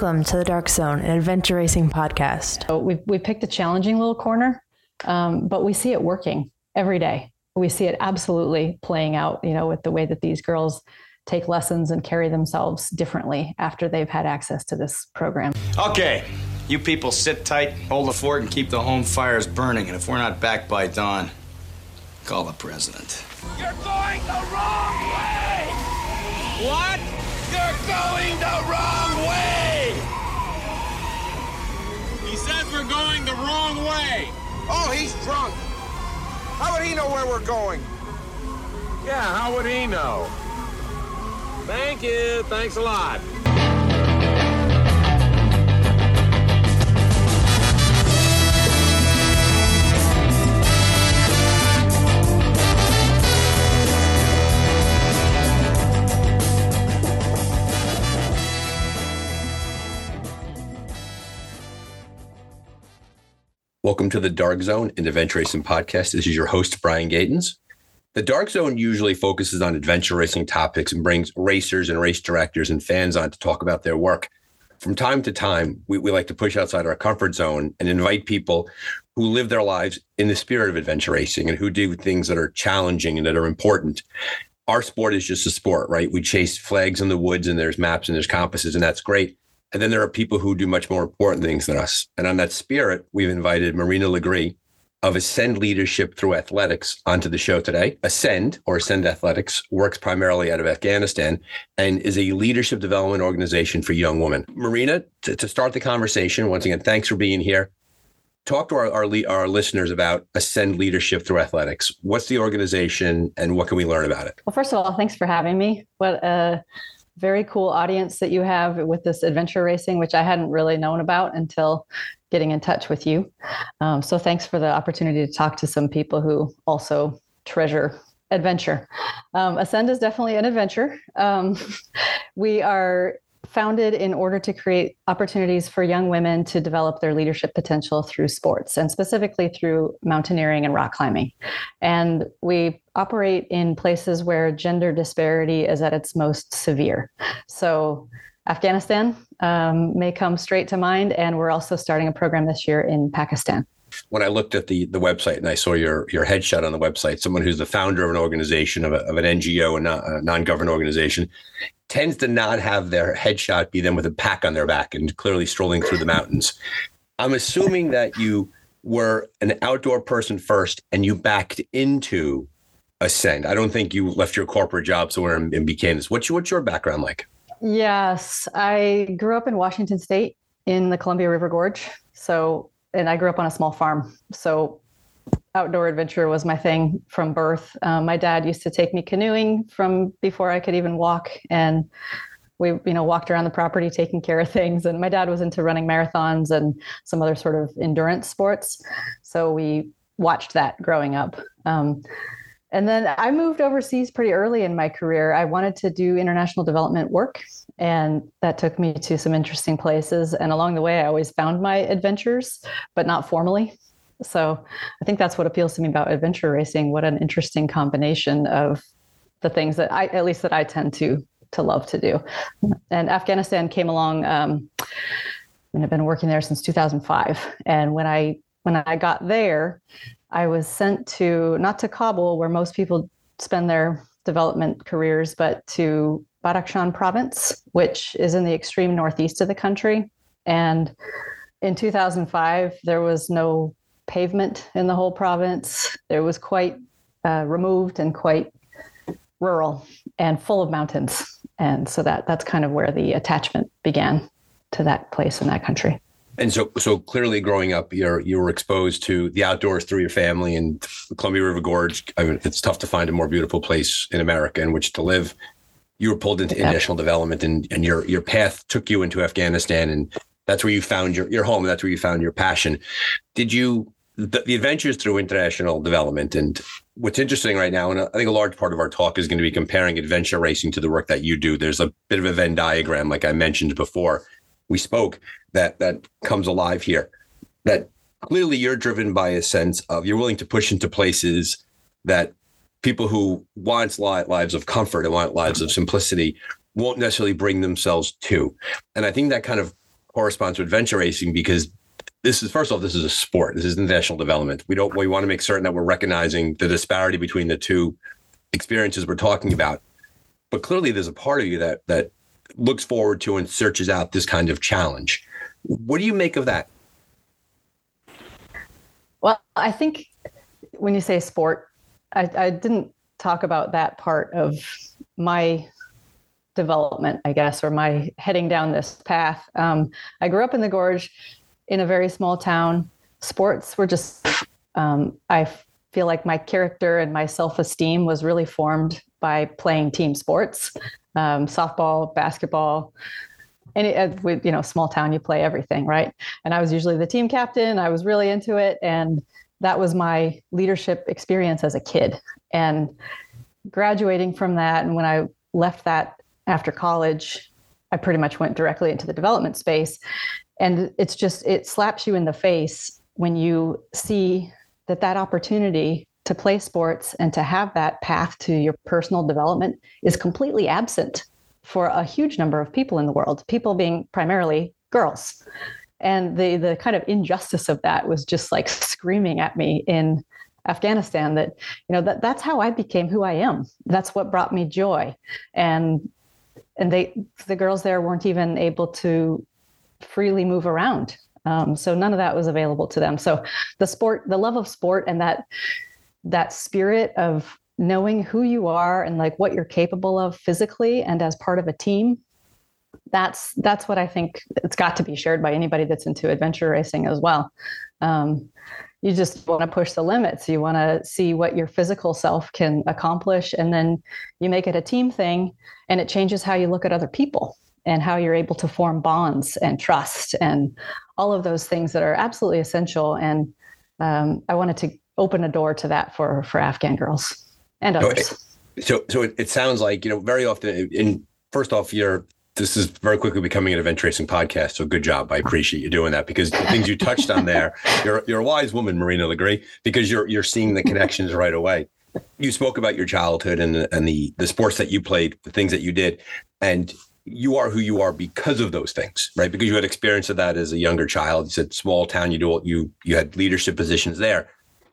Welcome to the Dark Zone, an adventure racing podcast. So we we picked a challenging little corner, um, but we see it working every day. We see it absolutely playing out, you know, with the way that these girls take lessons and carry themselves differently after they've had access to this program. Okay, you people sit tight, hold the fort, and keep the home fires burning. And if we're not back by dawn, call the president. You're going the wrong way! What? You're going the wrong says we're going the wrong way. Oh, he's drunk. How would he know where we're going? Yeah, how would he know? Thank you. Thanks a lot. Welcome to the Dark Zone and Adventure Racing Podcast. This is your host, Brian Gatens. The Dark Zone usually focuses on adventure racing topics and brings racers and race directors and fans on to talk about their work. From time to time, we, we like to push outside our comfort zone and invite people who live their lives in the spirit of adventure racing and who do things that are challenging and that are important. Our sport is just a sport, right? We chase flags in the woods and there's maps and there's compasses, and that's great. And then there are people who do much more important things than us. And on that spirit, we've invited Marina LeGree of Ascend Leadership Through Athletics onto the show today. Ascend, or Ascend Athletics, works primarily out of Afghanistan and is a leadership development organization for young women. Marina, to, to start the conversation, once again, thanks for being here. Talk to our, our, our listeners about Ascend Leadership Through Athletics. What's the organization and what can we learn about it? Well, first of all, thanks for having me. What a very cool audience that you have with this adventure racing, which I hadn't really known about until getting in touch with you. Um, so thanks for the opportunity to talk to some people who also treasure adventure. Um, Ascend is definitely an adventure. Um, we are founded in order to create opportunities for young women to develop their leadership potential through sports and specifically through mountaineering and rock climbing. And we operate in places where gender disparity is at its most severe. So, Afghanistan um, may come straight to mind, and we're also starting a program this year in Pakistan when I looked at the the website and I saw your your headshot on the website, someone who's the founder of an organization of, a, of an NGO, and a non government organization, tends to not have their headshot be them with a pack on their back and clearly strolling through the mountains. I'm assuming that you were an outdoor person first and you backed into Ascend. I don't think you left your corporate job somewhere and, and became this. What's what's your background like? Yes, I grew up in Washington State in the Columbia River Gorge. So, and I grew up on a small farm. So outdoor adventure was my thing from birth. Um, my dad used to take me canoeing from before I could even walk, and we, you know, walked around the property taking care of things. And my dad was into running marathons and some other sort of endurance sports, so we watched that growing up. Um, and then I moved overseas pretty early in my career. I wanted to do international development work, and that took me to some interesting places. And along the way, I always found my adventures, but not formally. So I think that's what appeals to me about adventure racing. What an interesting combination of the things that I, at least that I tend to to love to do. And Afghanistan came along. Um, and I've been working there since 2005. And when I when I got there, I was sent to not to Kabul, where most people spend their development careers, but to Badakhshan province, which is in the extreme northeast of the country. And in 2005, there was no pavement in the whole province. It was quite uh, removed and quite rural and full of mountains. And so that that's kind of where the attachment began to that place in that country. And so, so clearly, growing up, you're you were exposed to the outdoors through your family and the Columbia River Gorge. I mean, it's tough to find a more beautiful place in America in which to live. You were pulled into international development, and and your your path took you into Afghanistan, and that's where you found your your home. That's where you found your passion. Did you the, the, adventures through international development. And what's interesting right now, and I think a large part of our talk is going to be comparing adventure racing to the work that you do. There's a bit of a Venn diagram, like I mentioned before we spoke, that that comes alive here. That clearly you're driven by a sense of you're willing to push into places that people who want lives of comfort and want lives of simplicity won't necessarily bring themselves to. And I think that kind of corresponds to adventure racing because this is first off, this is a sport. This is international development. We don't we want to make certain that we're recognizing the disparity between the two experiences we're talking about. But clearly there's a part of you that that looks forward to and searches out this kind of challenge. What do you make of that? Well, I think when you say sport, I, I didn't talk about that part of my development, I guess, or my heading down this path. Um, I grew up in the Gorge in a very small town. Sports were just, um, I feel like my character and my self esteem was really formed by playing team sports um, softball, basketball. And it, with you know small town, you play everything, right? And I was usually the team captain. I was really into it, and that was my leadership experience as a kid. And graduating from that, and when I left that after college, I pretty much went directly into the development space. And it's just, it slaps you in the face when you see that that opportunity to play sports and to have that path to your personal development is completely absent for a huge number of people in the world, people being primarily girls. And the the kind of injustice of that was just like screaming at me in Afghanistan that, you know, that that's how I became who I am. That's what brought me joy. And and they the girls there weren't even able to freely move around. Um, so none of that was available to them. So the sport, the love of sport and that that spirit of knowing who you are and like what you're capable of physically and as part of a team that's that's what i think it's got to be shared by anybody that's into adventure racing as well um, you just want to push the limits you want to see what your physical self can accomplish and then you make it a team thing and it changes how you look at other people and how you're able to form bonds and trust and all of those things that are absolutely essential and um, i wanted to open a door to that for for Afghan girls and others. So, so it, it sounds like you know very often. In first off, you're this is very quickly becoming an adventure racing podcast. So good job. I appreciate you doing that because the things you touched on there, you're you're a wise woman, Marina LeGree, because you're you're seeing the connections right away. You spoke about your childhood and and the the sports that you played, the things that you did, and you are who you are because of those things, right? Because you had experience of that as a younger child. You said small town, you do you you had leadership positions there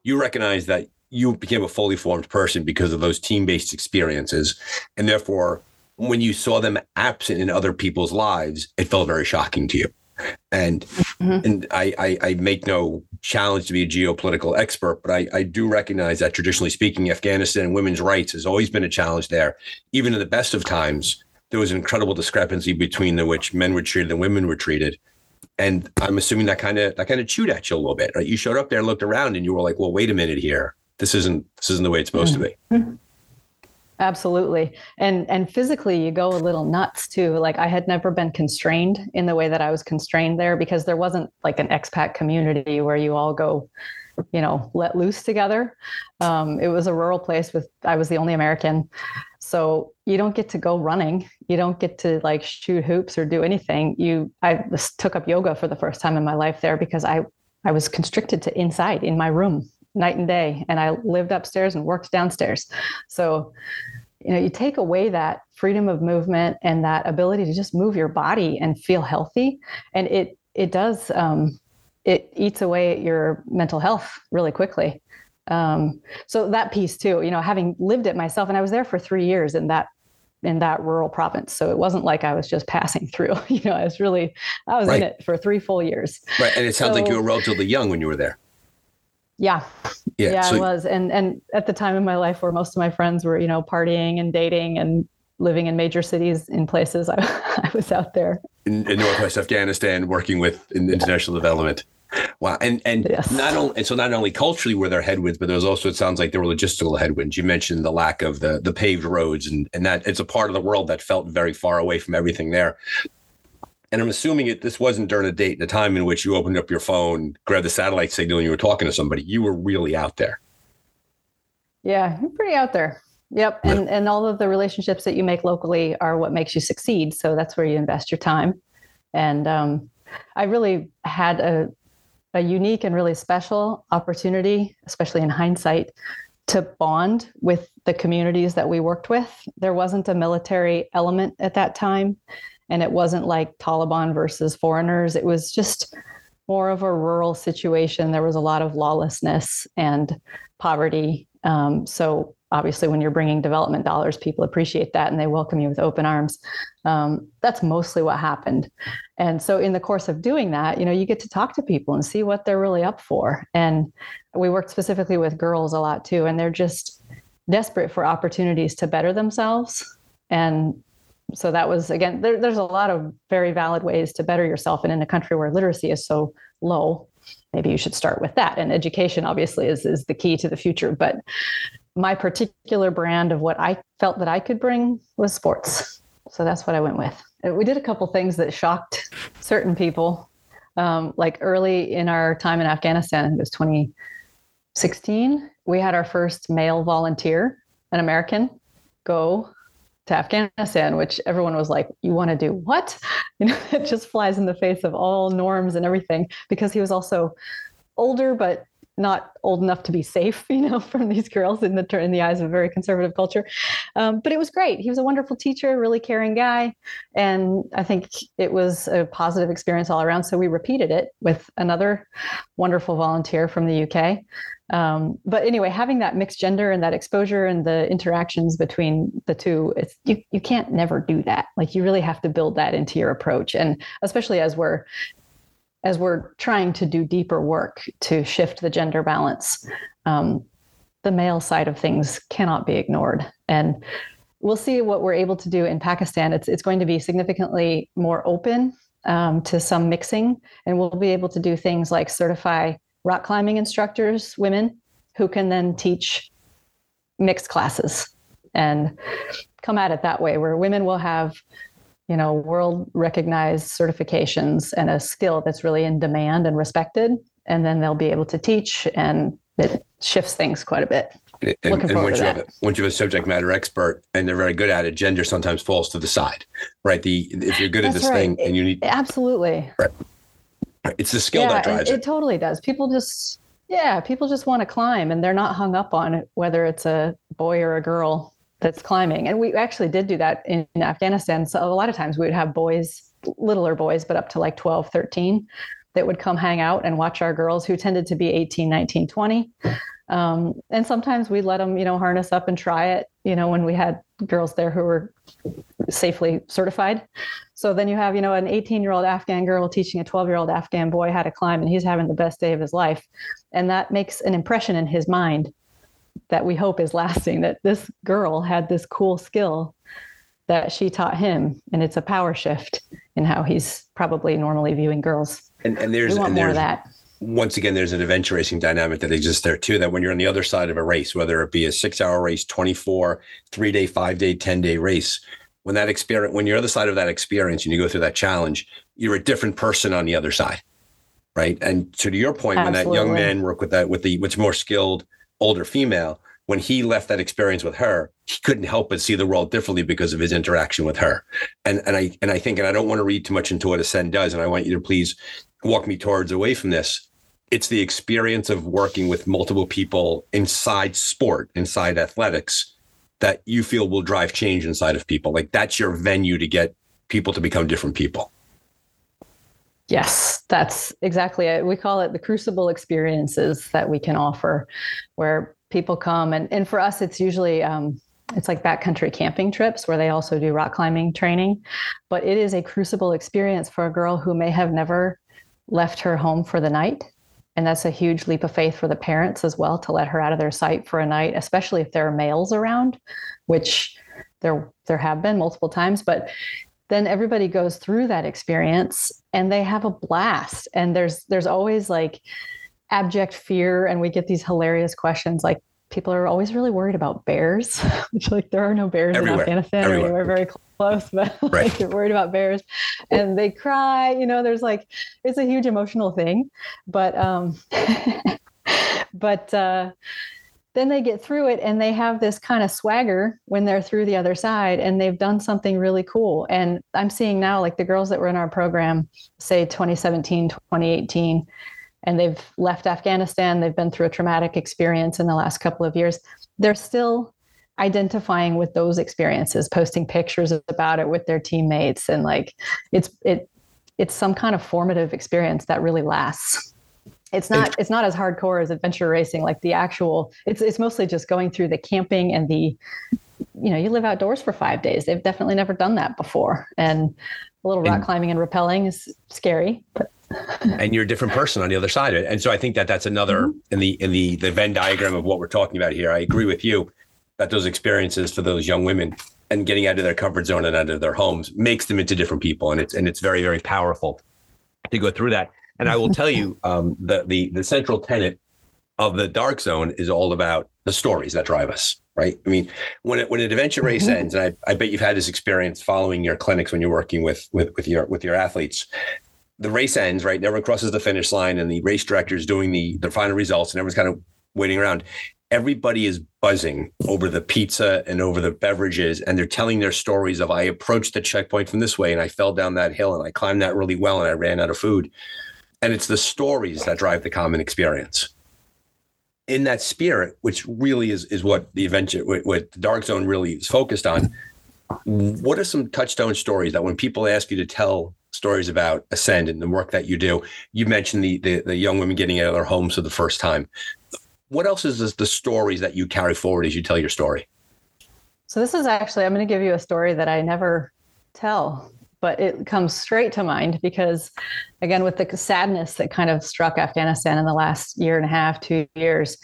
you recognize that you became a fully formed person because of those team-based experiences and therefore when you saw them absent in other people's lives it felt very shocking to you and mm-hmm. and I, I, I make no challenge to be a geopolitical expert but I, I do recognize that traditionally speaking afghanistan and women's rights has always been a challenge there even in the best of times there was an incredible discrepancy between the which men were treated and women were treated and I'm assuming that kind of that kind of chewed at you a little bit, right? You showed up there, looked around, and you were like, "Well, wait a minute here. This isn't this isn't the way it's supposed mm-hmm. to be." Mm-hmm. Absolutely, and and physically, you go a little nuts too. Like I had never been constrained in the way that I was constrained there because there wasn't like an expat community where you all go you know let loose together um, it was a rural place with i was the only american so you don't get to go running. You don't get to like shoot hoops or do anything. You i took up yoga for the first time in my life there because i i was constricted to inside in my room night and day and i lived upstairs and worked downstairs. So you know you take away that freedom of movement and that ability to just move your body and feel healthy and it it does um, it eats away at your mental health really quickly. Um, so that piece too, you know, having lived it myself, and I was there for three years in that in that rural province. So it wasn't like I was just passing through. You know, I was really I was right. in it for three full years. Right, and it sounds so, like you were relatively young when you were there. Yeah, yeah, yeah so, I was, and and at the time in my life where most of my friends were, you know, partying and dating and living in major cities in places, I, I was out there in, in Northwest Afghanistan working with in international development. Wow, and and yes. not only and so not only culturally were there headwinds, but there was also it sounds like there were logistical headwinds. You mentioned the lack of the the paved roads, and and that it's a part of the world that felt very far away from everything there. And I'm assuming it this wasn't during a date, the time in which you opened up your phone, grabbed the satellite signal, and you were talking to somebody. You were really out there. Yeah, you're pretty out there. Yep, and and all of the relationships that you make locally are what makes you succeed. So that's where you invest your time. And um, I really had a a unique and really special opportunity, especially in hindsight, to bond with the communities that we worked with. There wasn't a military element at that time. and it wasn't like Taliban versus foreigners. It was just more of a rural situation. There was a lot of lawlessness and poverty. Um, so obviously, when you're bringing development dollars, people appreciate that and they welcome you with open arms. Um, that's mostly what happened. And so, in the course of doing that, you know, you get to talk to people and see what they're really up for. And we worked specifically with girls a lot too, and they're just desperate for opportunities to better themselves and so that was again there, there's a lot of very valid ways to better yourself and in a country where literacy is so low maybe you should start with that and education obviously is, is the key to the future but my particular brand of what i felt that i could bring was sports. So that's what i went with. We did a couple things that shocked certain people. Um, like early in our time in afghanistan it was 2016 we had our first male volunteer an american go to Afghanistan, which everyone was like, You want to do what? You know, it just flies in the face of all norms and everything because he was also older, but not old enough to be safe, you know, from these girls in the in the eyes of a very conservative culture. Um, but it was great. He was a wonderful teacher, really caring guy, and I think it was a positive experience all around. So we repeated it with another wonderful volunteer from the UK. Um, but anyway, having that mixed gender and that exposure and the interactions between the two, it's you you can't never do that. Like you really have to build that into your approach, and especially as we're as we're trying to do deeper work to shift the gender balance, um, the male side of things cannot be ignored. And we'll see what we're able to do in Pakistan. It's it's going to be significantly more open um, to some mixing, and we'll be able to do things like certify rock climbing instructors, women, who can then teach mixed classes and come at it that way, where women will have, you know, world recognized certifications and a skill that's really in demand and respected. And then they'll be able to teach, and it shifts things quite a bit. And, and once, you have a, once you have a subject matter expert and they're very good at it, gender sometimes falls to the side, right? The if you're good at this right. thing and you need absolutely right. It's the skill yeah, that drives it, it. it totally does. People just yeah, people just want to climb and they're not hung up on it, whether it's a boy or a girl that's climbing. And we actually did do that in, Afghanistan. So a lot of times we would have boys, littler boys, but up to like 12, 13, that would come hang out and watch our girls who tended to be 18, 19, 20. Um, and sometimes we let them, you know, harness up and try it, you know, when we had girls there who were safely certified. So then you have, you know, an 18 year old Afghan girl teaching a 12 year old Afghan boy how to climb, and he's having the best day of his life. And that makes an impression in his mind that we hope is lasting that this girl had this cool skill that she taught him. And it's a power shift in how he's probably normally viewing girls. And, and there's, we want and more there's, of that once again, there's an adventure racing dynamic that exists there too. That when you're on the other side of a race, whether it be a six hour race, 24, three day, five day, 10 day race, when that experience, when you're on the side of that experience and you go through that challenge, you're a different person on the other side. Right. And so to your point, Absolutely. when that young man worked with that, with the, much more skilled older female, when he left that experience with her, he couldn't help but see the world differently because of his interaction with her. And and I and I think, and I don't want to read too much into what Ascend does, and I want you to please walk me towards away from this. It's the experience of working with multiple people inside sport, inside athletics, that you feel will drive change inside of people. Like that's your venue to get people to become different people. Yes, that's exactly it. We call it the crucible experiences that we can offer, where people come and and for us, it's usually um, it's like backcountry camping trips where they also do rock climbing training, but it is a crucible experience for a girl who may have never left her home for the night. And that's a huge leap of faith for the parents as well to let her out of their sight for a night, especially if there are males around, which there there have been multiple times. But then everybody goes through that experience and they have a blast. And there's there's always like abject fear, and we get these hilarious questions like people are always really worried about bears, which like there are no bears Everywhere. in Afghanistan Everywhere. anywhere very close, but Right. like they're worried about bears and they cry, you know, there's like it's a huge emotional thing. But um but uh then they get through it and they have this kind of swagger when they're through the other side and they've done something really cool. And I'm seeing now like the girls that were in our program, say 2017, 2018, and they've left Afghanistan, they've been through a traumatic experience in the last couple of years. They're still identifying with those experiences, posting pictures about it with their teammates, and like it's it it's some kind of formative experience that really lasts. It's not it's not as hardcore as adventure racing. Like the actual, it's it's mostly just going through the camping and the, you know, you live outdoors for five days. They've definitely never done that before, and a little rock And- climbing and rappelling is scary, but and you're a different person on the other side of it. And so I think that that's another mm-hmm. in the in the the Venn diagram of what we're talking about here. I agree with you that those experiences for those young women and getting out of their comfort zone and out of their homes makes them into different people, and it's and it's very very powerful to go through that. And I will tell you, um, the the the central tenet of the dark zone is all about the stories that drive us. Right. I mean, when it, when an adventure race ends, and I, I bet you've had this experience following your clinics when you're working with with with your with your athletes the race ends, right? Everyone crosses the finish line, and the race director is doing the the final results, and everyone's kind of waiting around. Everybody is buzzing over the pizza and over the beverages, and they're telling their stories of I approached the checkpoint from this way, and I fell down that hill, and I climbed that really well, and I ran out of food. And it's the stories that drive the common experience. In that spirit, which really is is what the adventure, what, what the Dark Zone really is focused on. What are some touchstone stories that when people ask you to tell stories about Ascend and the work that you do. You mentioned the the, the young women getting out of their homes for the first time. What else is this, the stories that you carry forward as you tell your story? So this is actually I'm going to give you a story that I never tell, but it comes straight to mind because again with the sadness that kind of struck Afghanistan in the last year and a half, 2 years.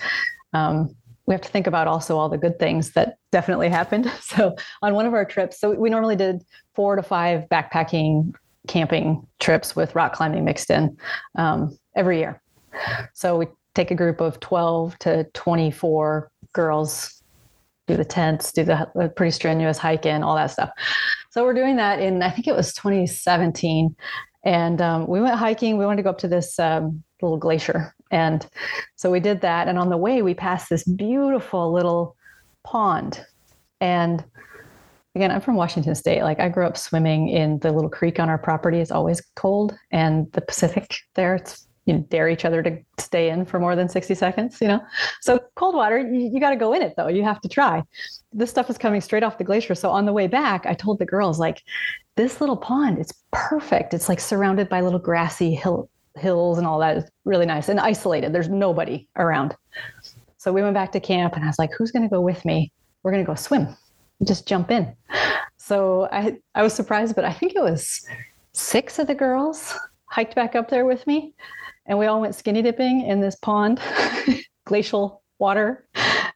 Um, we have to think about also all the good things that definitely happened. So on one of our trips, so we normally did 4 to 5 backpacking camping trips with rock climbing mixed in um, every year. So we take a group of 12 to 24 girls do the tents, do the the pretty strenuous hike in, all that stuff. So we're doing that in, I think it was 2017. And um, we went hiking. We wanted to go up to this um, little glacier. And so we did that. And on the way, we passed this beautiful little pond. And again, I'm from Washington State. Like I grew up swimming in the little creek on our property. It's always cold. And the Pacific there, it's you dare each other to stay in for more than 60 seconds, you know? So cold water, you, you got to go in it though. You have to try. This stuff is coming straight off the glacier. So on the way back, I told the girls, like, this little pond, it's perfect. It's like surrounded by little grassy hill, hills and all that. It's really nice and isolated. There's nobody around. So we went back to camp and I was like, who's going to go with me? We're going to go swim. Just jump in. So I, I was surprised, but I think it was six of the girls hiked back up there with me and we all went skinny dipping in this pond, glacial water.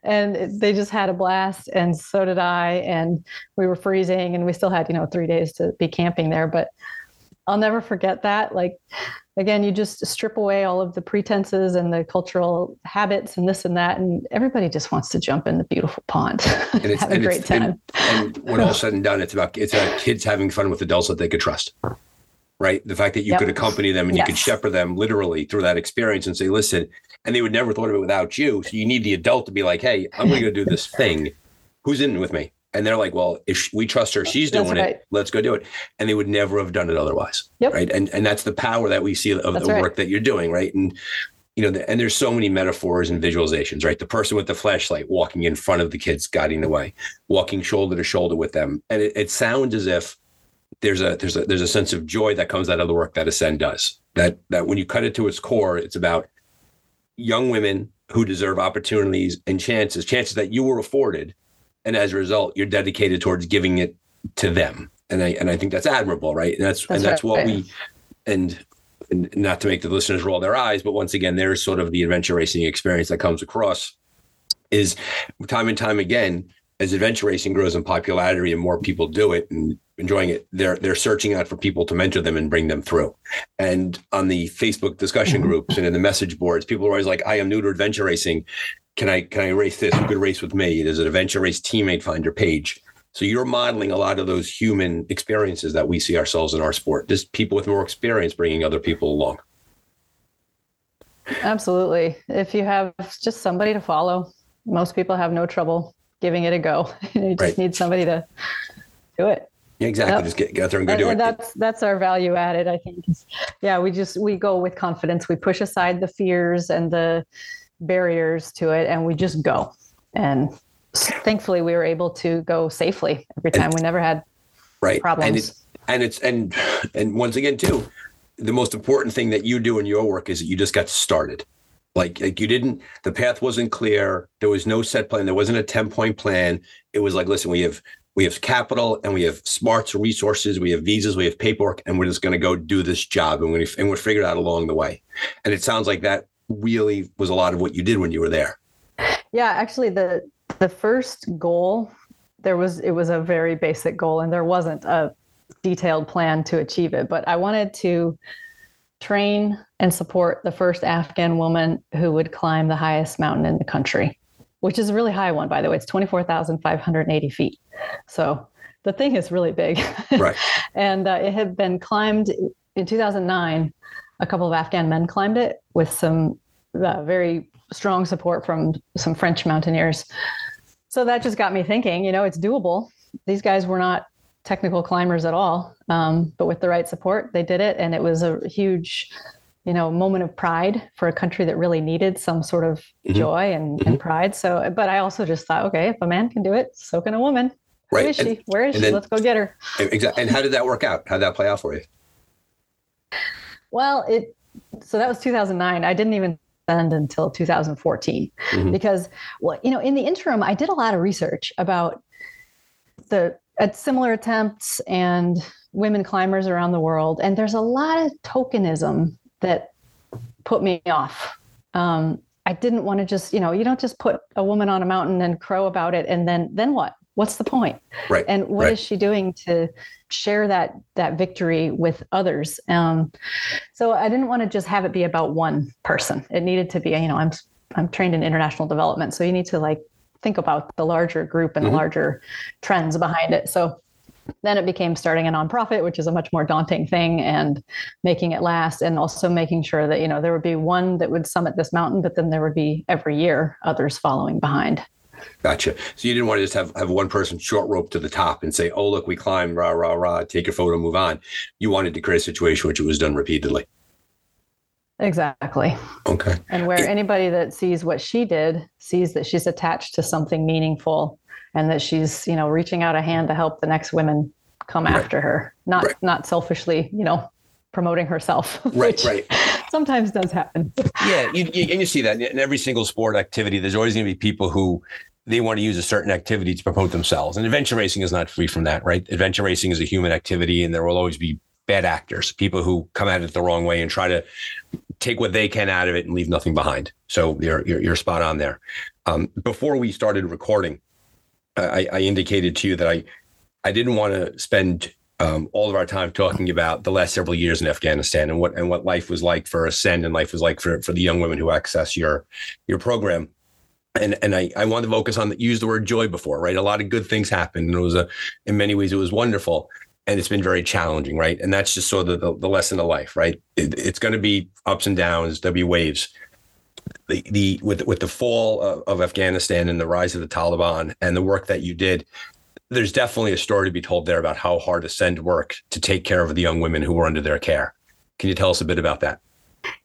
And they just had a blast, and so did I. And we were freezing, and we still had, you know, three days to be camping there. But I'll never forget that. Like, again, you just strip away all of the pretenses and the cultural habits and this and that, and everybody just wants to jump in the beautiful pond, And it's, have a great time. and, and when all said and done, it's about it's about kids having fun with adults that they could trust. Right. The fact that you Yep. could accompany them and you could shepherd them literally through that experience and say, listen, and they would never thought of it without you. So you need the adult to be like, hey, I'm going to go do this thing. Who's in with me? And they're like, well, if we trust her, she's doing right. it. Let's go do it. And they would never have done it otherwise. Yep. Right. And and that's the power that we see of That's the right. work that you're doing. Right. And you know, the, and there's so many metaphors and visualizations, right? The person with the flashlight walking in front of the kids, guiding the way, walking shoulder to shoulder with them, and it, it sounds as if there's a there's a there's a sense of joy that comes out of the work that Ascend does. That that when you cut it to its core, it's about young women who deserve opportunities and chances, chances that you were afforded, and as a result, you're dedicated towards giving it to them. And I and I think that's admirable, right? And that's, and That's that's what right. we and and not to make the listeners roll their eyes, but once again, there's sort of the adventure racing experience that comes across is time and time again, as adventure racing grows in popularity and more people do it and enjoying it, they're they're searching out for people to mentor them and bring them through. And on the Facebook discussion mm-hmm. groups and in the message boards, people are always like, I am new to adventure racing. Can I can I race this? Who could race with me? There's an adventure race teammate finder page. So you're modeling a lot of those human experiences that we see ourselves in our sport. Just people with more experience bringing other people along. Absolutely. If you have just somebody to follow, most people have no trouble giving it a go. you just Right. need somebody to do it. Exactly. Yep. Just get, get out there and go And, do and it. that's that's our value added, I think. Yeah, we just we go with confidence. We push aside the fears and the barriers to it, and we just go. And thankfully we were able to go safely every time. we never had right problems. and it's and it's and and once again too the most important thing that you do in your work is that you just got started like like you didn't the path wasn't clear there was no set plan there wasn't a 10 point plan it was like listen we have we have capital and we have smarts resources we have visas we have paperwork and we're just going to go do this job and, we're and we're figured out along the way. And it sounds like that really was a lot of what you did when you were there. Yeah actually the the first goal there was it was a very basic goal and there wasn't a detailed plan to achieve it but i wanted to train and support the first afghan woman who would climb the highest mountain in the country which is a really high one by the way. It's 24580 feet. So the thing is really big. Right. And uh, it had been climbed in 2009 a couple of afghan men climbed it with some uh, very strong support from some french mountaineers. So that just got me thinking you know it's doable. These guys were not technical climbers at all um, but with the right support they did it. And it was a huge you know moment of pride for a country that really needed some sort of mm-hmm. joy and, mm-hmm. and, pride. So but i also just thought okay if a man can do it so can a woman. Right. Who is and, she where is she? then, let's go get her. exactly and how did that work out? How did that play out for you? Well it so that was 2009 i didn't even spend until 2014 mm-hmm. because well you know in the interim i did a lot of research about the at similar attempts and women climbers around the world. And there's a lot of tokenism that put me off. Um, I didn't want to just, you know, you don't just put a woman on a mountain and crow about it and then then what? What's the point? Right. And what right. is she doing to share that that victory with others? Um, so I didn't want to just have it be about one person. It needed to be, you know, I'm I'm trained in international development, so you need to like think about the larger group and mm-hmm. the larger trends behind it. So then it became starting a nonprofit, which is a much more daunting thing, and making it last, and also making sure that you know there would be one that would summit this mountain, but then there would be every year others following behind. Gotcha. So you didn't want to just have, have one person short rope to the top and say, "Oh, look, we climb, rah rah rah, take your photo, move on." You wanted to create a situation which it was done repeatedly. Exactly. Okay. And where it, anybody that sees what she did sees that she's attached to something meaningful and that she's, you know, reaching out a hand to help the next women come right. after her, not right. not selfishly, you know, promoting herself. Right, right. Sometimes does happen. Yeah, you, you, and you see that in every single sport activity. There's always going to be people who they want to use a certain activity to promote themselves. And adventure racing is not free from that, right? Adventure racing is a human activity, and there will always be bad actors, people who come at it the wrong way and try to take what they can out of it and leave nothing behind. So you're you're, you're spot on there. Um, before we started recording, I, I, indicated to you that I I didn't want to spend um, all of our time talking about the last several years in Afghanistan and what and what life was like for Ascend and life was like for for the young women who access your your program. And and I, I wanted to focus on use the word joy before, right? A lot of good things happened, and it was a in many ways it was wonderful and it's been very challenging, right? And that's just sort of the, the lesson of life, right? It, it's going to be ups and downs, there'll be waves. The, the with with the fall of, of Afghanistan and the rise of the Taliban and the work that you did, there's definitely a story to be told there about how hard Ascend worked to take care of the young women who were under their care. Can you tell us a bit about that?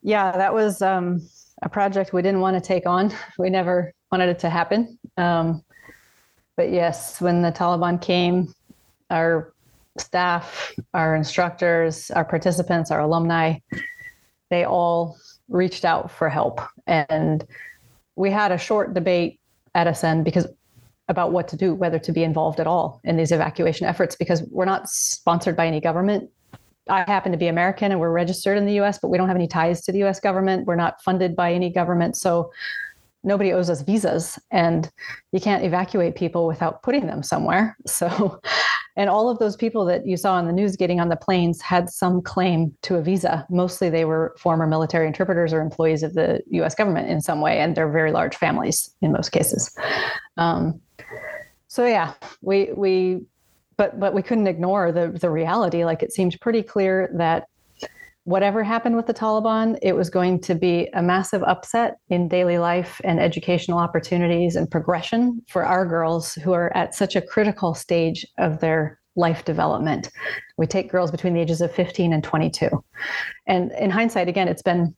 Yeah, that was um, a project we didn't want to take on. We never wanted it to happen. Um, but yes, when the Taliban came, our staff, our instructors, our participants, our alumni, they all reached out for help. And we had a short debate at Ascend because about what to do, whether to be involved at all in these evacuation efforts, because we're not sponsored by any government. I happen to be American and we're registered in the US, but we don't have any ties to the US government. We're not funded by any government. So nobody owes us visas and you can't evacuate people without putting them somewhere. So and all of those people that you saw on the news getting on the planes had some claim to a visa. Mostly they were former military interpreters or employees of the US government in some way, and they're very large families in most cases. Um, so yeah, we we but but we couldn't ignore the the reality. Like it seemed pretty clear that whatever happened with the Taliban, it was going to be a massive upset in daily life and educational opportunities and progression for our girls who are at such a critical stage of their life development. We take girls between the ages of 15 and 22. And in hindsight, again, it's been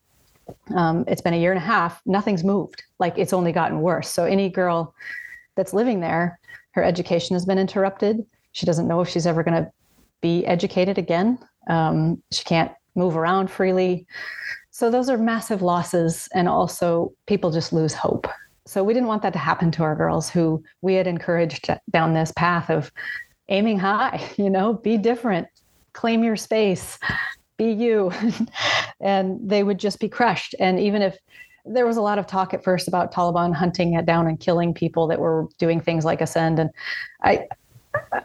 um, it's been a year and a half. Nothing's moved. Like it's only gotten worse. So any girl that's living there, her education has been interrupted. She doesn't know if she's ever going to be educated again. Um, she can't move around freely. So those are massive losses. And also, people just lose hope. So we didn't want that to happen to our girls who we had encouraged down this path of aiming high, you know, be different, claim your space, be you. and they would just be crushed. And even if there was a lot of talk at first about Taliban hunting it down and killing people that were doing things like ascend, and I,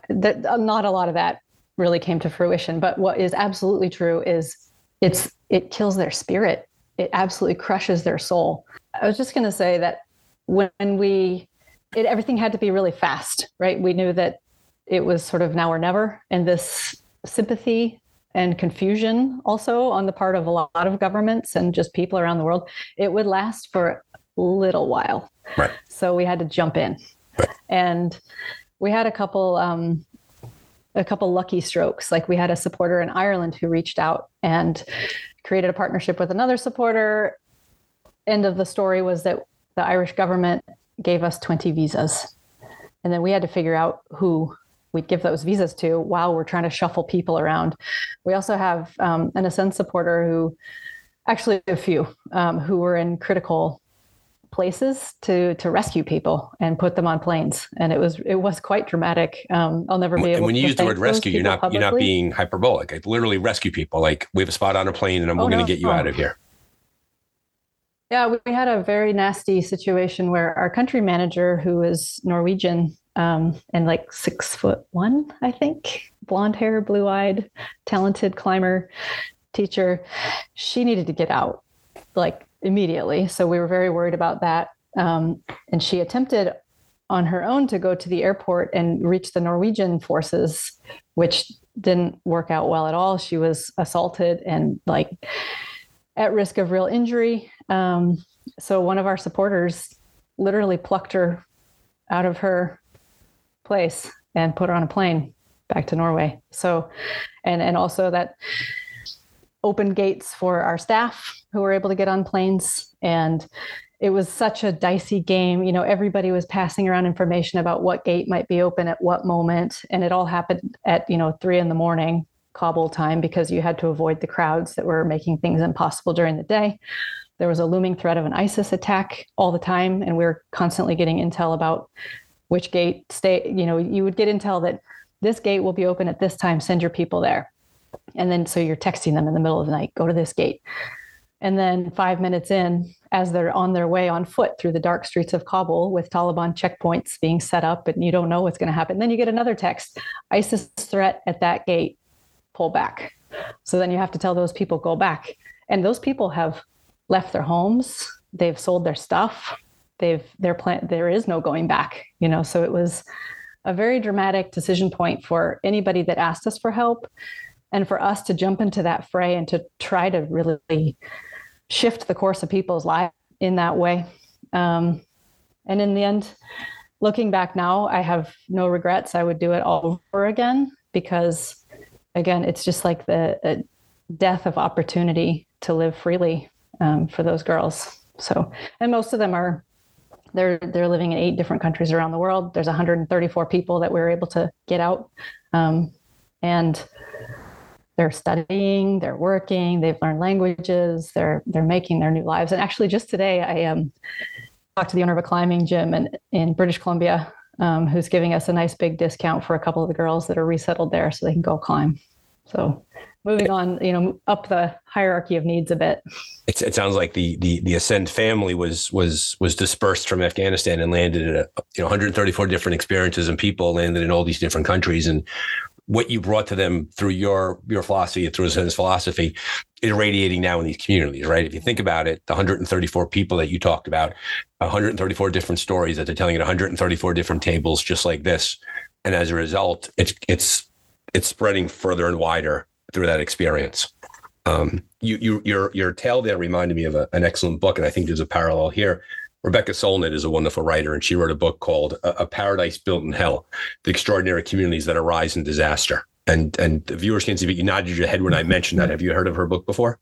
that not a lot of that really came to fruition. But what is absolutely true is it's it kills their spirit. It absolutely crushes their soul. I was just going to say that when we, it, everything had to be really fast, right? We knew that it was sort of now or never, and this sympathy and confusion also on the part of a lot of governments and just people around the world, it would last for a little while. Right. So we had to jump in. Right. And we had a couple um, a couple lucky strokes. Like we had a supporter in Ireland who reached out and created a partnership with another supporter. End of the story was that the Irish government gave us 20 visas. And then we had to figure out who we'd give those visas to while we're trying to shuffle people around. We also have um, an Ascend supporter who, actually a few, um, who were in critical places to to rescue people and put them on planes, and it was it was quite dramatic. Um, I'll never be able. And when you use the word rescue, you're not publicly. you're not being hyperbolic. i literally rescue people. Like we have a spot on a plane, and oh, we're going to get you oh. out of here. Yeah, we had a very nasty situation where our country manager, who is Norwegian, um, and like six foot one, I think, blonde hair, blue eyed, talented climber teacher. She needed to get out like immediately. So we were very worried about that. Um, and she attempted on her own to go to the airport and reach the Norwegian forces, which didn't work out well at all. She was assaulted and like at risk of real injury. Um, so one of our supporters literally plucked her out of her place and put her on a plane back to Norway. So, and and also that opened gates for our staff who were able to get on planes. And it was such a dicey game. You know everybody was passing around information about what gate might be open at what moment. And it all happened at you know three in the morning kabul time because you had to avoid the crowds that were making things impossible during the day. There was a looming threat of an isis attack all the time. And we were constantly getting intel about which gate stay you know you would get intel that this gate will be open at this time. Send your people there. And then so you're texting them in the middle of the night go to this gate and then five minutes in as they're on their way on foot through the dark streets of kabul with taliban checkpoints being set up and you don't know what's going to happen then you get another text isis threat at that gate pull back. So then you have to tell those people go back. And those people have left their homes they've sold their stuff they've their plan there is no going back you know? So it was a very dramatic decision point for anybody that asked us for help and for us to jump into that fray and to try to really shift the course of people's lives in that way. Um, and in the end looking back now i have no regrets. I would do it all over again because again it's just like the death of opportunity to live freely um, for those girls. So and most of them are they're they're living in eight different countries around the world. There's 134 people that we were able to get out. Um, and they're studying, they're working, they've learned languages, they're they're making their new lives. And actually, just today, I um, talked to the owner of a climbing gym in, in British Columbia, um, who's giving us a nice big discount for a couple of the girls that are resettled there, so they can go climb. So, moving on, you know, up the hierarchy of needs a bit. It sounds like the the the Ascend family was was was dispersed from Afghanistan and landed at a, you know 134 different experiences and people landed in all these different countries and what you brought to them through your your philosophy, through his philosophy, is radiating now in these communities, right? If you think about it, the 134 people that you talked about, 134 different stories that they're telling at 134 different tables, just like this, and as a result, it's it's it's spreading further and wider through that experience. Um, you you your your tale there reminded me of a, an excellent book, and I think there's a parallel here. Rebecca Solnit is a wonderful writer, and she wrote a book called "A Paradise Built in Hell: The Extraordinary Communities That Arise in Disaster." And and the viewers can see, but you nodded your head when I mentioned that. Have you heard of her book before?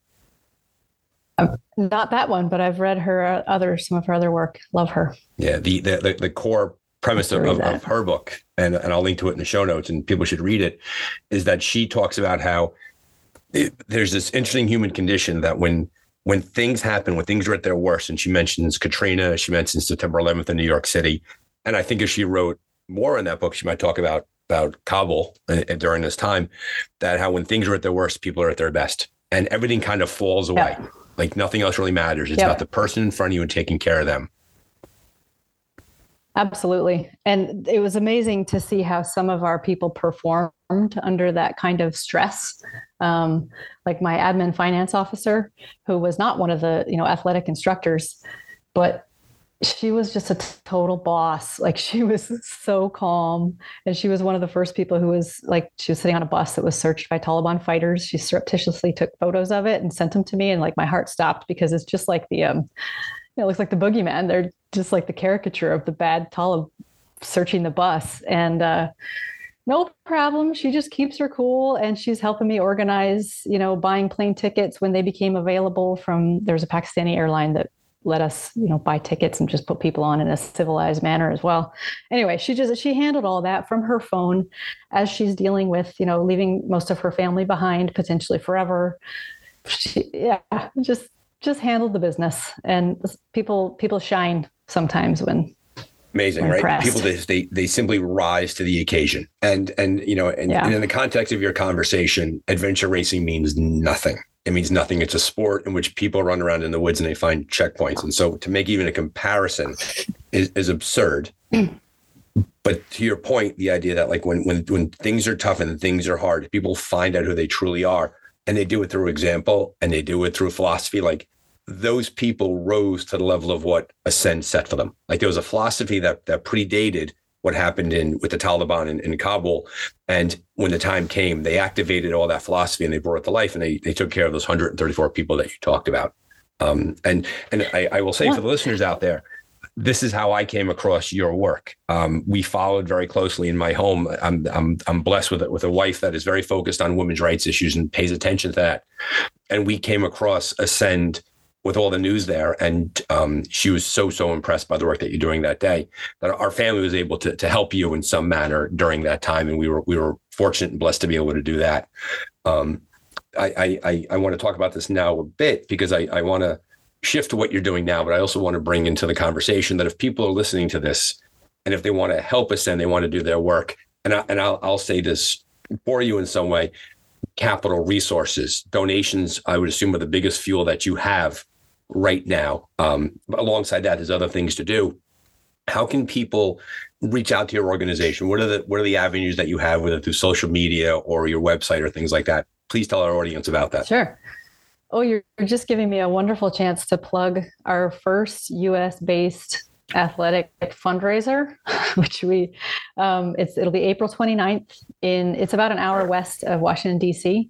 Uh, not that one, but I've read her other some of her other work. Love her. Yeah, the the the, the core premise of, of, of, her book, and, and I'll link to it in the show notes, and people should read it, is that she talks about how it, there's this interesting human condition that when when things happen, when things are at their worst, and she mentions Katrina, she mentions September 11th in New York City, and I think if she wrote more in that book, she might talk about about Kabul uh, during this time, that how when things are at their worst, people are at their best, and everything kind of falls away. Yeah. Like nothing else really matters. It's yeah. about the person in front of you and taking care of them. Absolutely. And it was amazing to see how some of our people performed under that kind of stress. Um, like my admin finance officer, who was not one of the, you know, athletic instructors, but she was just a t- total boss. Like she was so calm. And she was one of the first people who was like, she was sitting on a bus that was searched by Taliban fighters. She surreptitiously took photos of it and sent them to me. And like my heart stopped because it's just like the, um, it looks like the boogeyman. They're just like the caricature of the bad Talib searching the bus. And uh, no problem. She just keeps her cool and she's helping me organize, you know, buying plane tickets when they became available from there's a Pakistani airline that let us, you know, buy tickets and just put people on in a civilized manner as well. Anyway, she just she handled all that from her phone as she's dealing with, you know, leaving most of her family behind potentially forever. She, yeah, just just handled the business. And people people shine sometimes when amazing when right? pressed. people they, they they simply rise to the occasion. And and you know and, yeah. and in the context of your conversation adventure racing means nothing. It means nothing. It's a sport in which people run around in the woods and they find checkpoints. And so to make even a comparison is, is absurd. But to your point the idea that like when when when things are tough and things are hard people find out who they truly are and they do it through example and they do it through philosophy like those people rose to the level of what Ascend set for them like there was a philosophy that that predated what happened in with the Taliban in, in, Kabul. And when the time came, they activated all that philosophy and they brought it to life and they they took care of those 134 people that you talked about. Um, and and I, I will say what? for the listeners out there, this is how I came across your work. Um, we followed very closely in my home. I'm I'm I'm blessed with with a wife that is very focused on women's rights issues and pays attention to that. And we came across Ascend with all the news there, and um, she was so so impressed by the work that you're doing that day that our family was able to to help you in some manner during that time, and we were we were fortunate and blessed to be able to do that. Um, I, I I want to talk about this now a bit because I I want to shift to what you're doing now, but I also want to bring into the conversation that if people are listening to this and if they want to help us and they want to do their work, and, I, and I'll, I'll say this for you in some way, capital resources, donations, I would assume are the biggest fuel that you have right now. Um, alongside that, there's other things to do. How can people reach out to your organization? What are the what are the avenues that you have, whether through social media or your website or things like that? Please tell our audience about that. Sure. Oh, you're just giving me a wonderful chance to plug our first US based athletic fundraiser, which we, um, it's, it'll be April 29th in, it's about an hour west of Washington, DC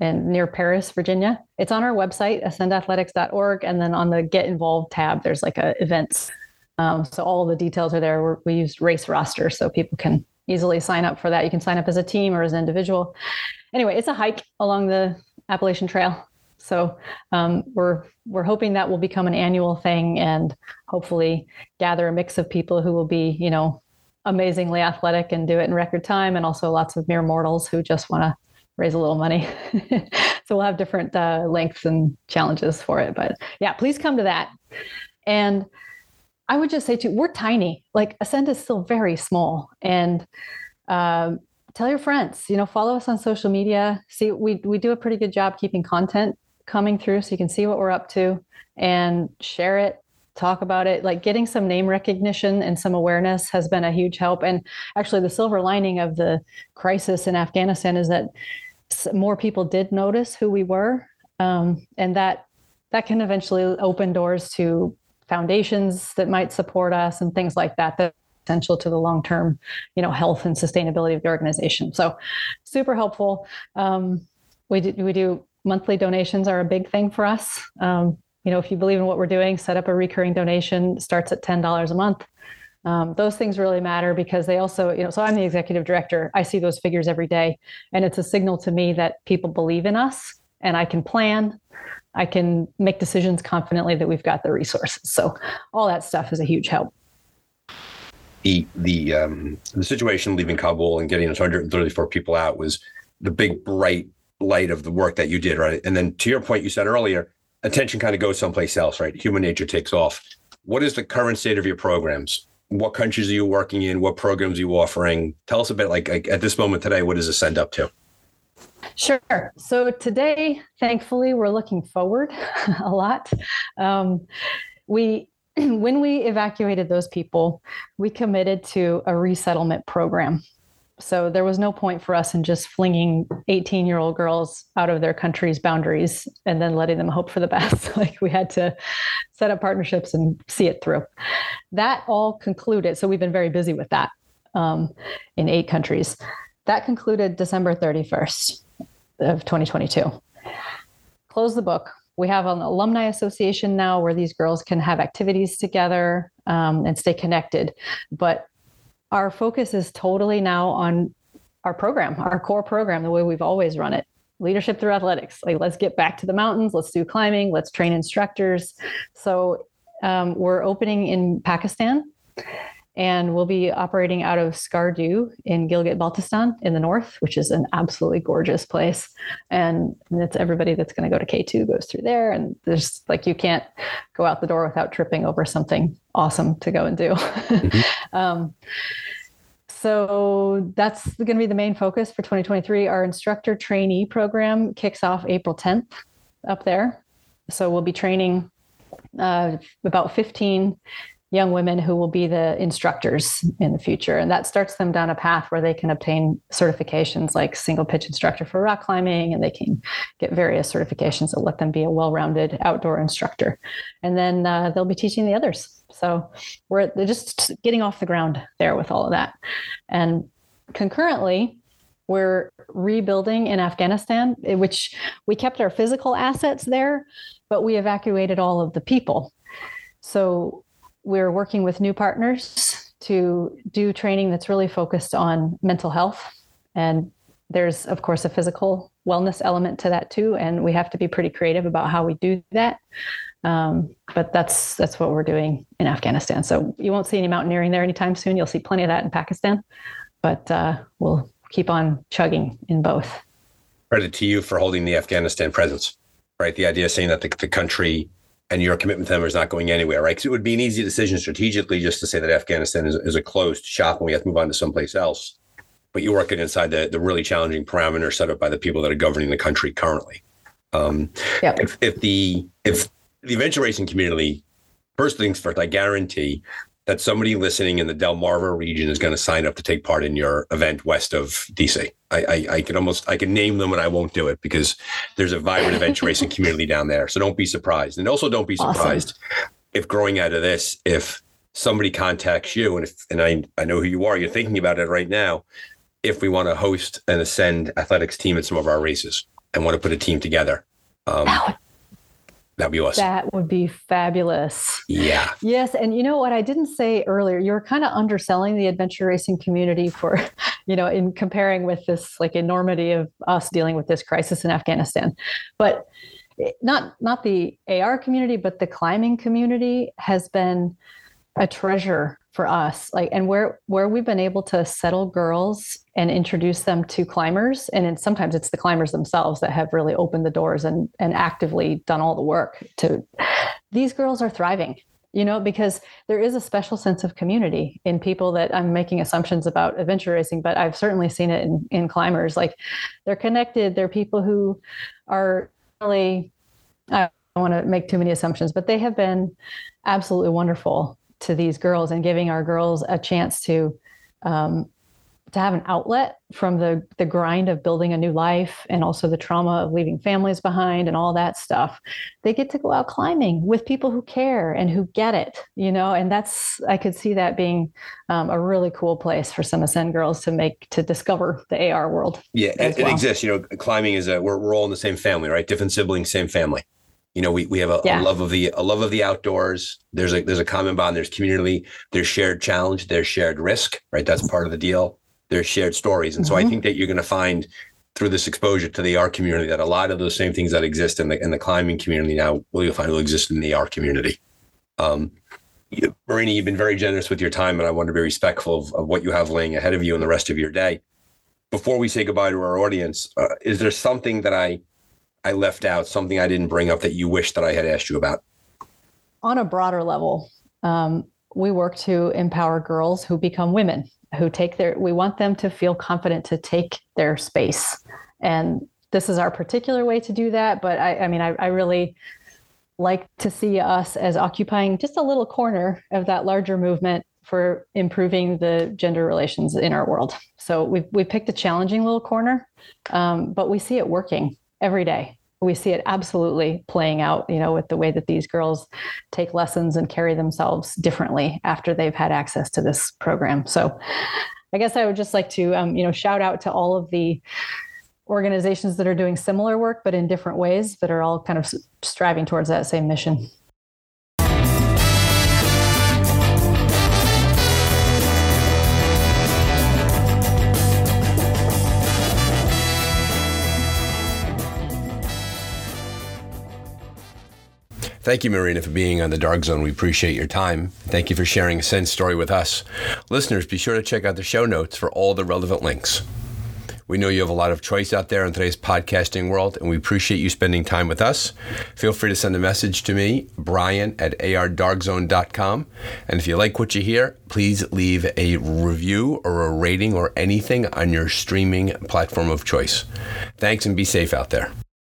and near Paris, Virginia. It's on our website, ascendathletics.org. And then on the get involved tab, there's like a events. Um, so all the details are there. We're, we use race roster so people can easily sign up for that. You can sign up as a team or as an individual. Anyway, it's a hike along the Appalachian Trail so um, we're we're hoping that will become an annual thing and hopefully gather a mix of people who will be, you know, amazingly athletic and do it in record time, and also lots of mere mortals who just want to raise a little money. so we'll have different uh, lengths and challenges for it. But yeah, please come to that. And I would just say too, we're tiny. Like Ascend is still very small, and uh, tell your friends. You know, follow us on social media. See, we we do a pretty good job keeping content coming through so you can see what we're up to and share it talk about it. Like getting some name recognition and some awareness has been a huge help. And actually the silver lining of the crisis in afghanistan is that more people did notice who we were um, and that that can eventually open doors to foundations that might support us and things like that that essential to the long-term you know health and sustainability of the organization. So super helpful. Um, we do, we do monthly donations are a big thing for us. Um, you know, if you believe in what we're doing, set up a recurring donation. Starts at ten dollars a month. Um, those things really matter because they also, you know, so I'm the executive director. I see those figures every day, and it's a signal to me that people believe in us, and I can plan. I can make decisions confidently that we've got the resources. So all that stuff is a huge help. the the um, the situation leaving Kabul and getting those 134 people out was the big bright light of the work that you did, right? And then to your point, you said earlier, attention kind of goes someplace else, right? Human nature takes off. What is the current state of your programs? What countries are you working in? What programs are you offering? Tell us a bit, like, like at this moment today, what does send up to? Sure. So today, thankfully, we're looking forward a lot. Um, we when we evacuated those people, we committed to a resettlement program. So there was no point for us in just flinging 18 year old girls out of their country's boundaries and then letting them hope for the best. like we had to set up partnerships and see it through. That all concluded. So we've been very busy with that um, in eight countries. That concluded December 31st of 2022. Close the book. We have an alumni association now where these girls can have activities together um, and stay connected. But our focus is totally now on our program, our core program, the way we've always run it. Leadership through athletics. Like, let's get back to the mountains. Let's do climbing. Let's train instructors. So, um, we're opening in Pakistan and we'll be operating out of Skardu in Gilgit Baltistan in the north, which is an absolutely gorgeous place. And it's everybody that's going to go to K2 goes through there. And there's like, you can't go out the door without tripping over something awesome to go and do. Mm-hmm. um, so that's going to be the main focus for 2023. Our instructor trainee program kicks off April 10th up there. So we'll be training uh, about 15 young women who will be the instructors in the future. And that starts them down a path where they can obtain certifications like single pitch instructor for rock climbing, and they can get various certifications that let them be a well rounded outdoor instructor. And then uh, they'll be teaching the others. So we're just getting off the ground there with all of that. And concurrently, we're rebuilding in Afghanistan, which we kept our physical assets there, but we evacuated all of the people. So we're working with new partners to do training that's really focused on mental health. And there's, of course, a physical wellness element to that too. And we have to be pretty creative about how we do that. Um, but that's that's what we're doing in Afghanistan. So you won't see any mountaineering there anytime soon. You'll see plenty of that in Pakistan, but uh, we'll keep on chugging in both. Credit to you for holding the Afghanistan presence, right? The idea of saying that the, the country and your commitment to them is not going anywhere, right? Because it would be an easy decision strategically just to say that Afghanistan is, is a closed shop and we have to move on to someplace else. But you're working inside the, the really challenging parameters set up by the people that are governing the country currently. Um, yep. if, if the if the adventure racing community, first things first, I guarantee that somebody listening in the Delmarva region is going to sign up to take part in your event west of DC. I, I, I can almost I can name them and I won't do it because there's a vibrant adventure racing community down there. So don't be surprised, and also don't be surprised awesome. if growing out of this, if somebody contacts you and if and I I know who you are, you're thinking about it right now. If we want to host an Ascend athletics team at some of our races and want to put a team together. Um, That'd be awesome. That would be fabulous. Yeah. Yes. And you know what I didn't say earlier, you were kind of underselling the adventure racing community for, you know, in comparing with this like enormity of us dealing with this crisis in Afghanistan. But not not the AR community, but the climbing community has been a treasure for us like and where where we've been able to settle girls and introduce them to climbers and then sometimes it's the climbers themselves that have really opened the doors and and actively done all the work to these girls are thriving you know because there is a special sense of community in people that i'm making assumptions about adventure racing but i've certainly seen it in, in climbers like they're connected they're people who are really i don't want to make too many assumptions but they have been absolutely wonderful to these girls and giving our girls a chance to um, to have an outlet from the the grind of building a new life and also the trauma of leaving families behind and all that stuff. They get to go out climbing with people who care and who get it you know and that's i could see that being um, a really cool place for some ascend girls to make to discover the ar world yeah it, well. it exists. You know climbing is a we're, we're all in the same family right? Different siblings same family you know we, we have a, yeah. a, love of the a love of the outdoors there's a there's a common bond there's community there's shared challenge there's shared risk right that's part of the deal there's shared stories and mm-hmm. so i mm-hmm. think that you're going to find through this exposure to the AR community that a lot of those same things that exist in the in the climbing community now will you find will exist in the AR community um, you, Marina, you've been very generous with your time, and I want to be respectful of, of what you have laying ahead of you and the rest of your day. Before we say goodbye to our audience, uh, is there something that I I left out, something I didn't bring up that you wish that I had asked you about? On a broader level, um, we work to empower girls who become women, who take their. We want them to feel confident to take their space, and this is our particular way to do that. But I, I mean, I, I really like to see us as occupying just a little corner of that larger movement for improving the gender relations in our world. So we've, we picked a challenging little corner, um, but we see it working every day. We see it absolutely playing out, you know, with the way that these girls take lessons and carry themselves differently after they've had access to this program. So I guess I would just like to, um, you know, shout out to all of the organizations that are doing similar work, but in different ways that are all kind of striving towards that same mission. Thank you, Marina, for being on the Dark Zone. We appreciate your time. Thank you for sharing Ascend's story with us. Listeners, be sure to check out the show notes for all the relevant links. We know you have a lot of choice out there in today's podcasting world, and we appreciate you spending time with us. Feel free to send a message to me, Brian at ardarkzone.com. And if you like what you hear, please leave a review or a rating or anything on your streaming platform of choice. Thanks and be safe out there.